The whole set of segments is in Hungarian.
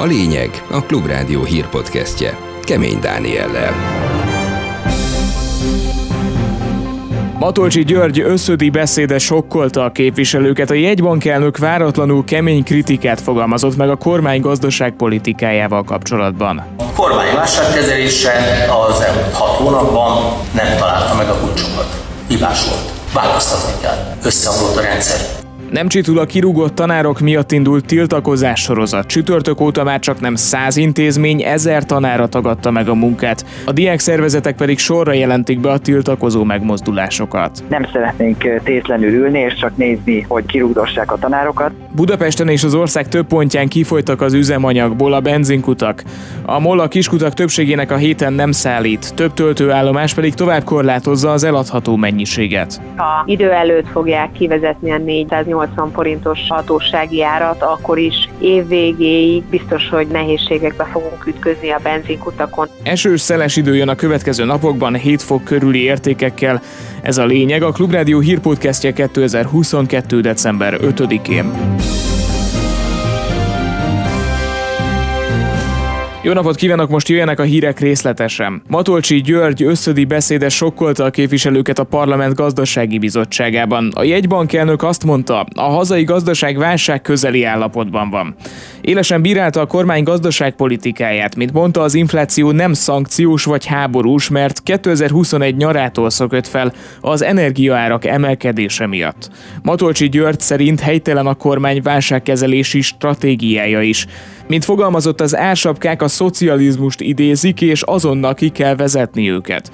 A lényeg a Klubrádió hírpodcastje Kemény Dániellel. Matolcsi György összödi beszéde sokkolta a képviselőket. A jegybankelnök váratlanul kemény kritikát fogalmazott meg a kormány gazdaságpolitikájával kapcsolatban. A kormány válságkezelése az elmúlt hat hónapban nem találta meg a kulcsokat. Hibás volt. Változtatni kell. Összeomlott a rendszer. Nem csitul a kirúgott tanárok miatt indult tiltakozás sorozat. Csütörtök óta már csak nem száz intézmény, ezer tanára tagadta meg a munkát. A diák szervezetek pedig sorra jelentik be a tiltakozó megmozdulásokat. Nem szeretnénk tétlenül ülni és csak nézni, hogy kirúgdossák a tanárokat. Budapesten és az ország több pontján kifolytak az üzemanyagból a benzinkutak. A MOL a kiskutak többségének a héten nem szállít, több töltőállomás pedig tovább korlátozza az eladható mennyiséget. Ha idő előtt fogják kivezetni a 480 80 forintos hatósági árat, akkor is évvégéig biztos, hogy nehézségekbe fogunk ütközni a benzinkutakon. Esős, szeles idő jön a következő napokban 7 fok körüli értékekkel. Ez a lényeg a Klubrádió hírpodcastje 2022. december 5-én. Jó napot kívánok, most jöjjenek a hírek részletesen. Matolcsi György összödi beszéde sokkolta a képviselőket a Parlament Gazdasági Bizottságában. A jegybankelnök azt mondta, a hazai gazdaság válság közeli állapotban van. Élesen bírálta a kormány gazdaságpolitikáját, mint mondta, az infláció nem szankciós vagy háborús, mert 2021 nyarától szökött fel az energiaárak emelkedése miatt. Matolcsi György szerint helytelen a kormány válságkezelési stratégiája is. Mint fogalmazott, az ársapkák a szocializmust idézik, és azonnal ki kell vezetni őket.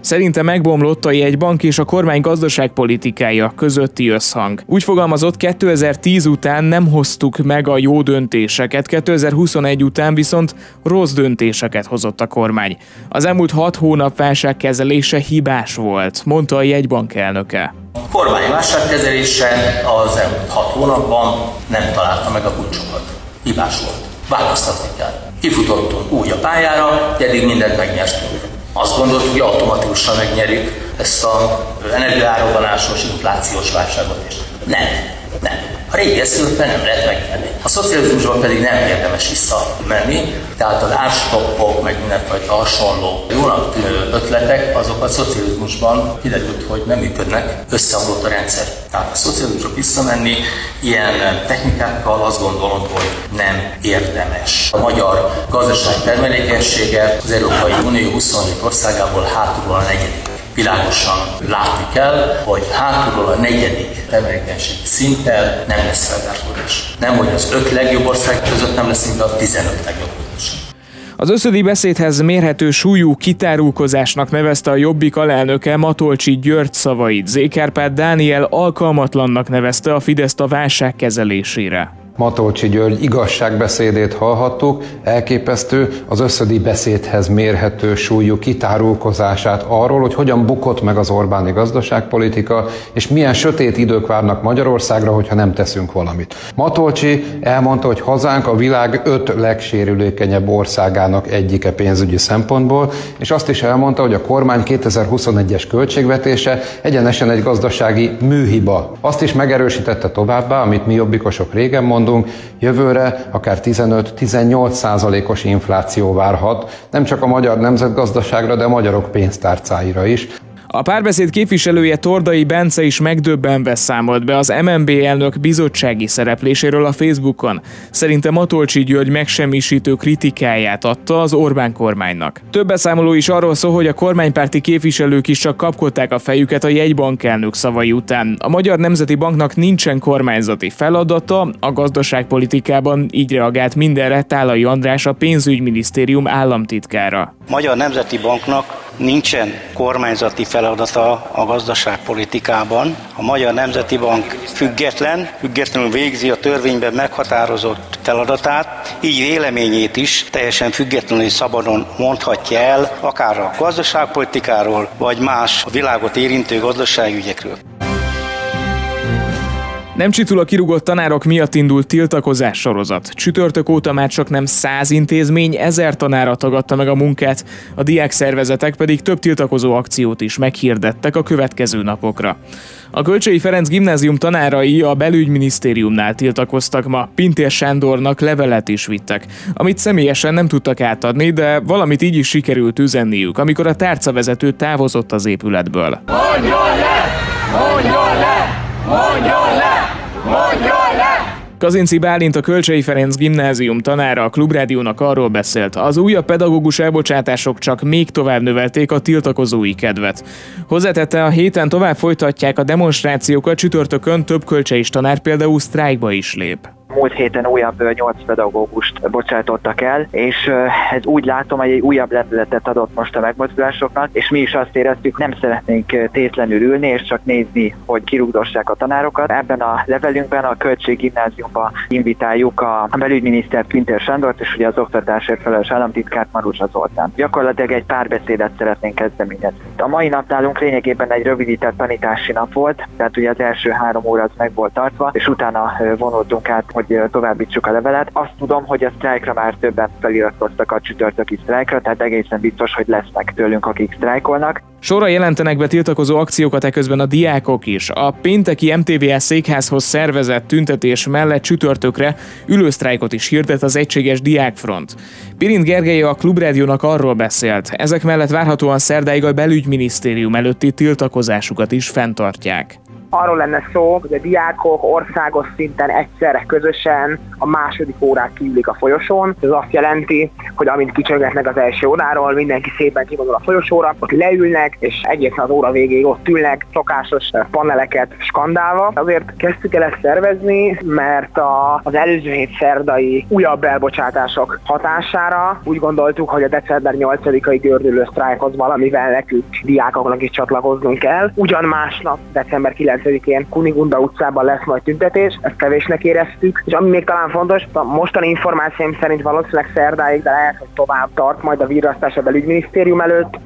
Szerinte megbomlott a jegybank és a kormány gazdaságpolitikája közötti összhang. Úgy fogalmazott, 2010 után nem hoztuk meg a jó döntéseket, 2021 után viszont rossz döntéseket hozott a kormány. Az elmúlt hat hónap válságkezelése hibás volt, mondta a jegybank elnöke. A kormány válságkezelése az elmúlt hat hónapban nem találta meg a kulcsokat. Hibás volt. Változtatni kell. Kifutottunk úgy a pályára, eddig mindent megnyertünk. Azt gondoltuk, hogy automatikusan megnyerjük ezt az energiárobbanásos, inflációs válságot is. Nem, nem. A régi eszközökben nem lehet megnyerni. A szocializmusban pedig nem érdemes visszamenni, tehát az árstoppok, meg mindenfajta hasonló jónak tűnő ötletek, azok a szocializmusban kiderült, hogy nem működnek, összeomlott a rendszer. Tehát a szocializmusra visszamenni ilyen technikákkal azt gondolom, hogy nem érdemes. A magyar gazdaság termelékenysége az Európai Unió 27 országából hátulról a negyedik világosan látni kell, hogy hátulról a negyedik tevékenység szinttel nem lesz felzárkódás. Nem, hogy az öt legjobb ország között nem lesz, mint a 15 legjobb között az összödi beszédhez mérhető súlyú kitárulkozásnak nevezte a Jobbik alelnöke Matolcsi György szavait. Zékárpád Dániel alkalmatlannak nevezte a Fideszt a válság kezelésére. Matolcsi György igazságbeszédét hallhattuk, elképesztő az összödi beszédhez mérhető súlyú kitárulkozását arról, hogy hogyan bukott meg az Orbáni gazdaságpolitika, és milyen sötét idők várnak Magyarországra, hogyha nem teszünk valamit. Matolcsi elmondta, hogy hazánk a világ öt legsérülékenyebb országának egyike pénzügyi szempontból, és azt is elmondta, hogy a kormány 2021-es költségvetése egyenesen egy gazdasági műhiba. Azt is megerősítette továbbá, amit mi jobbikosok régen mondunk, mondunk, jövőre akár 15-18 százalékos infláció várhat, nem csak a magyar nemzetgazdaságra, de a magyarok pénztárcáira is. A párbeszéd képviselője Tordai Bence is megdöbbenve számolt be az MNB elnök bizottsági szerepléséről a Facebookon. Szerinte Matolcsi György megsemmisítő kritikáját adta az Orbán kormánynak. Több beszámoló is arról szól, hogy a kormánypárti képviselők is csak kapkodták a fejüket a jegybank elnök szavai után. A Magyar Nemzeti Banknak nincsen kormányzati feladata, a gazdaságpolitikában így reagált mindenre Tálai András a pénzügyminisztérium államtitkára. Magyar Nemzeti Banknak nincsen kormányzati feladata a gazdaságpolitikában. A Magyar Nemzeti Bank független, függetlenül végzi a törvényben meghatározott feladatát, így véleményét is teljesen függetlenül és szabadon mondhatja el, akár a gazdaságpolitikáról, vagy más a világot érintő gazdaságügyekről. Nem csitul a kirúgott tanárok miatt indult tiltakozás sorozat. Csütörtök óta már csak nem száz intézmény, ezer tanára tagadta meg a munkát, a diák szervezetek pedig több tiltakozó akciót is meghirdettek a következő napokra. A Kölcsei Ferenc gimnázium tanárai a belügyminisztériumnál tiltakoztak ma. Pintér Sándornak levelet is vittek, amit személyesen nem tudtak átadni, de valamit így is sikerült üzenniük, amikor a tárcavezető távozott az épületből. Mondjon le! Mondjon le! Mondjon le! Mondjon le! Kazinci Bálint a Kölcsei Ferenc gimnázium tanára a Klubrádiónak arról beszélt, az újabb pedagógus elbocsátások csak még tovább növelték a tiltakozói kedvet. Hozzátette, a héten tovább folytatják a demonstrációkat, csütörtökön több kölcsei tanár például sztrájkba is lép. Múlt héten újabb 8 pedagógust bocsátottak el, és ez úgy látom, hogy egy újabb lendületet adott most a megmozdulásoknak, és mi is azt éreztük, nem szeretnénk tétlenül ülni, és csak nézni, hogy kirúgdossák a tanárokat. Ebben a levelünkben a Költséggimnáziumba invitáljuk a belügyminiszter Pintér Sándort, és ugye az oktatásért felelős államtitkárt Maruzsa Zoltán. Gyakorlatilag egy párbeszédet szeretnénk kezdeményezni. A mai nap nálunk lényegében egy rövidített tanítási nap volt, tehát ugye az első három óra az meg volt tartva, és utána vonultunk át hogy továbbítsuk a levelet. Azt tudom, hogy a sztrájkra már többen feliratkoztak a csütörtöki sztrájkra, tehát egészen biztos, hogy lesznek tőlünk, akik sztrájkolnak. Sorra jelentenek be tiltakozó akciókat eközben a diákok is. A pénteki MTVS székházhoz szervezett tüntetés mellett csütörtökre ülősztrájkot is hirdet az Egységes Diákfront. Pirint Gergely a Klubrádiónak arról beszélt, ezek mellett várhatóan szerdáig a belügyminisztérium előtti tiltakozásukat is fenntartják arról lenne szó, hogy a diákok országos szinten egyszerre közösen a második órák kiülik a folyosón. Ez azt jelenti, hogy amint kicsöngetnek az első óráról, mindenki szépen kivonul a folyosóra, ott leülnek, és egészen az óra végéig ott ülnek, szokásos paneleket skandálva. Azért kezdtük el ezt szervezni, mert a, az előző hét szerdai újabb elbocsátások hatására úgy gondoltuk, hogy a december 8-ai gördülő sztrájkhoz valamivel nekünk diákoknak is csatlakoznunk kell. Ugyan másnap, december 9 9-én Kunigunda utcában lesz majd tüntetés, ezt kevésnek éreztük, és ami még talán fontos, a mostani információim szerint valószínűleg szerdáig, de lehet, hogy tovább tart majd a virasztás a belügyminisztérium előtt,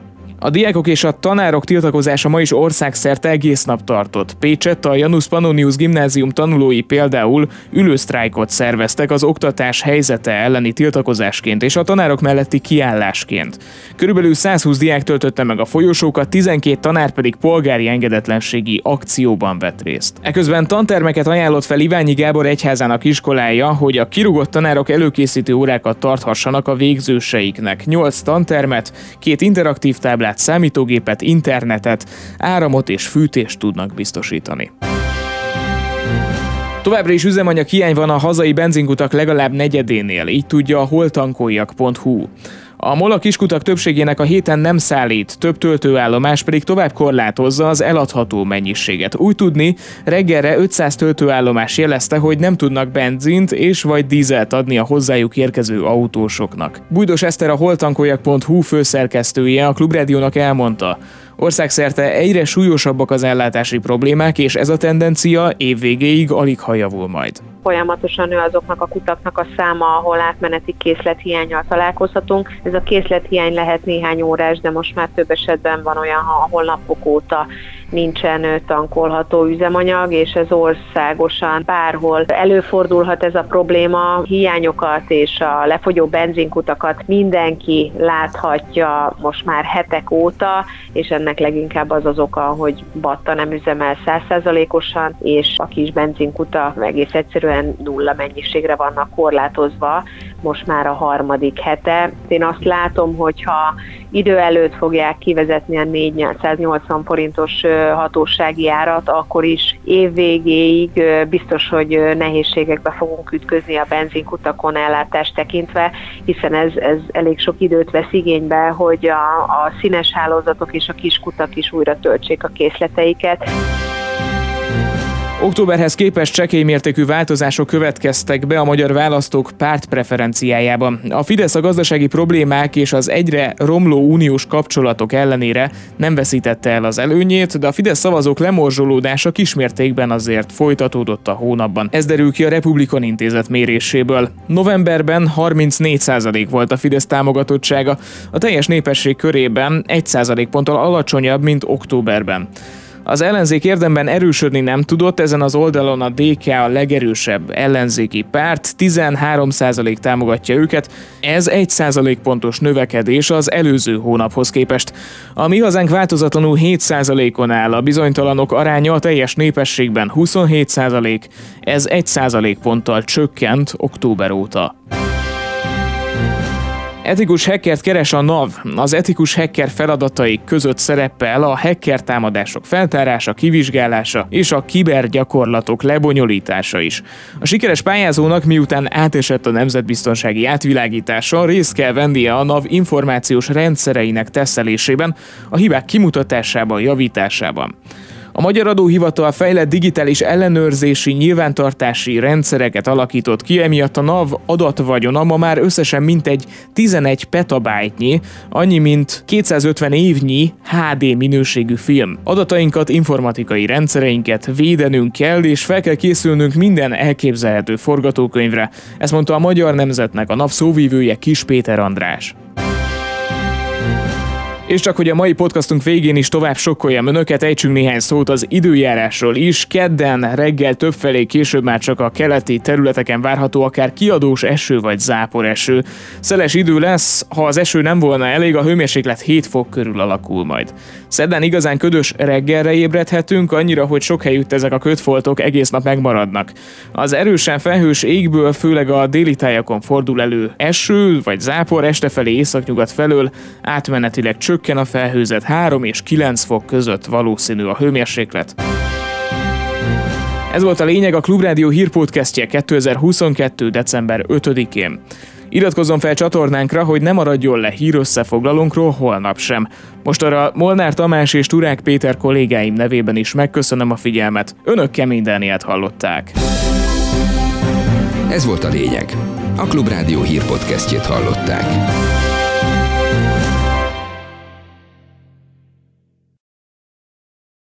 a diákok és a tanárok tiltakozása ma is országszerte egész nap tartott. Pécsett a Janus Pannonius gimnázium tanulói például ülősztrájkot szerveztek az oktatás helyzete elleni tiltakozásként és a tanárok melletti kiállásként. Körülbelül 120 diák töltötte meg a folyosókat, 12 tanár pedig polgári engedetlenségi akcióban vett részt. Eközben tantermeket ajánlott fel Iványi Gábor egyházának iskolája, hogy a kirugott tanárok előkészítő órákat tarthassanak a végzőseiknek. 8 tantermet, két interaktív táblát, tehát számítógépet, internetet, áramot és fűtést tudnak biztosítani. Továbbra is üzemanyag hiány van a hazai benzinkutak legalább negyedénél, így tudja a holtankoljak.hu. A MOLA kiskutak többségének a héten nem szállít, több töltőállomás pedig tovább korlátozza az eladható mennyiséget. Úgy tudni, reggelre 500 töltőállomás jelezte, hogy nem tudnak benzint és vagy dízelt adni a hozzájuk érkező autósoknak. Bújdos Eszter a holtankoljak.hu főszerkesztője a Klubrádiónak elmondta, Országszerte egyre súlyosabbak az ellátási problémák, és ez a tendencia évvégéig alig ha javul majd. Folyamatosan nő azoknak a kutaknak a száma, ahol átmeneti készlethiányjal találkozhatunk. Ez a készlethiány lehet néhány órás, de most már több esetben van olyan, ahol napok óta nincsen tankolható üzemanyag, és ez országosan bárhol előfordulhat ez a probléma. Hiányokat és a lefogyó benzinkutakat mindenki láthatja most már hetek óta, és ennek leginkább az az oka, hogy Batta nem üzemel százszázalékosan, és a kis benzinkuta egész egyszerűen nulla mennyiségre vannak korlátozva, most már a harmadik hete. Én azt látom, hogyha idő előtt fogják kivezetni a 480 forintos hatósági árat, akkor is évvégéig biztos, hogy nehézségekbe fogunk ütközni a benzinkutakon ellátást tekintve, hiszen ez, ez elég sok időt vesz igénybe, hogy a, a színes hálózatok és a kiskutak is újra töltsék a készleteiket. Októberhez képest csekély mértékű változások következtek be a magyar választók párt preferenciájában. A Fidesz a gazdasági problémák és az egyre romló uniós kapcsolatok ellenére nem veszítette el az előnyét, de a Fidesz szavazók lemorzsolódása kismértékben azért folytatódott a hónapban. Ez derül ki a Republikon intézet méréséből. Novemberben 34% volt a Fidesz támogatottsága, a teljes népesség körében 1% ponttal alacsonyabb, mint októberben. Az ellenzék érdemben erősödni nem tudott, ezen az oldalon a DK a legerősebb ellenzéki párt, 13% támogatja őket, ez 1% pontos növekedés az előző hónaphoz képest. A mi hazánk változatlanul 7%-on áll, a bizonytalanok aránya a teljes népességben 27%, ez 1% ponttal csökkent október óta. Etikus hackert keres a NAV. Az etikus hacker feladatai között szerepel a hacker támadások feltárása, kivizsgálása és a kibergyakorlatok lebonyolítása is. A sikeres pályázónak miután átesett a nemzetbiztonsági átvilágítása, részt kell vennie a NAV információs rendszereinek teszelésében, a hibák kimutatásában, javításában. A Magyar Adóhivatal fejlett digitális ellenőrzési nyilvántartási rendszereket alakított ki, emiatt a NAV adatvagyona ma már összesen mintegy 11 petabájtnyi, annyi mint 250 évnyi HD minőségű film. Adatainkat, informatikai rendszereinket védenünk kell, és fel kell készülnünk minden elképzelhető forgatókönyvre. Ezt mondta a Magyar Nemzetnek a NAV szóvívője Kis Péter András. És csak hogy a mai podcastunk végén is tovább sokkoljam önöket, ejtsünk néhány szót az időjárásról is. Kedden reggel többfelé később már csak a keleti területeken várható akár kiadós eső vagy zápor eső. Szeles idő lesz, ha az eső nem volna elég, a hőmérséklet 7 fok körül alakul majd. Szerdán igazán ködös reggelre ébredhetünk, annyira, hogy sok helyütt ezek a kötfoltok egész nap megmaradnak. Az erősen felhős égből főleg a déli tájakon fordul elő eső vagy zápor este felé északnyugat felől, átmenetileg csökken a felhőzet 3 és 9 fok között valószínű a hőmérséklet. Ez volt a lényeg a Klubrádió hírpodcastje 2022. december 5-én. Iratkozzon fel csatornánkra, hogy ne maradjon le hír összefoglalónkról holnap sem. Most arra Molnár Tamás és Turák Péter kollégáim nevében is megköszönöm a figyelmet. Önök Kemény Dániát hallották. Ez volt a lényeg. A Klubrádió hírpodcastjét hallották.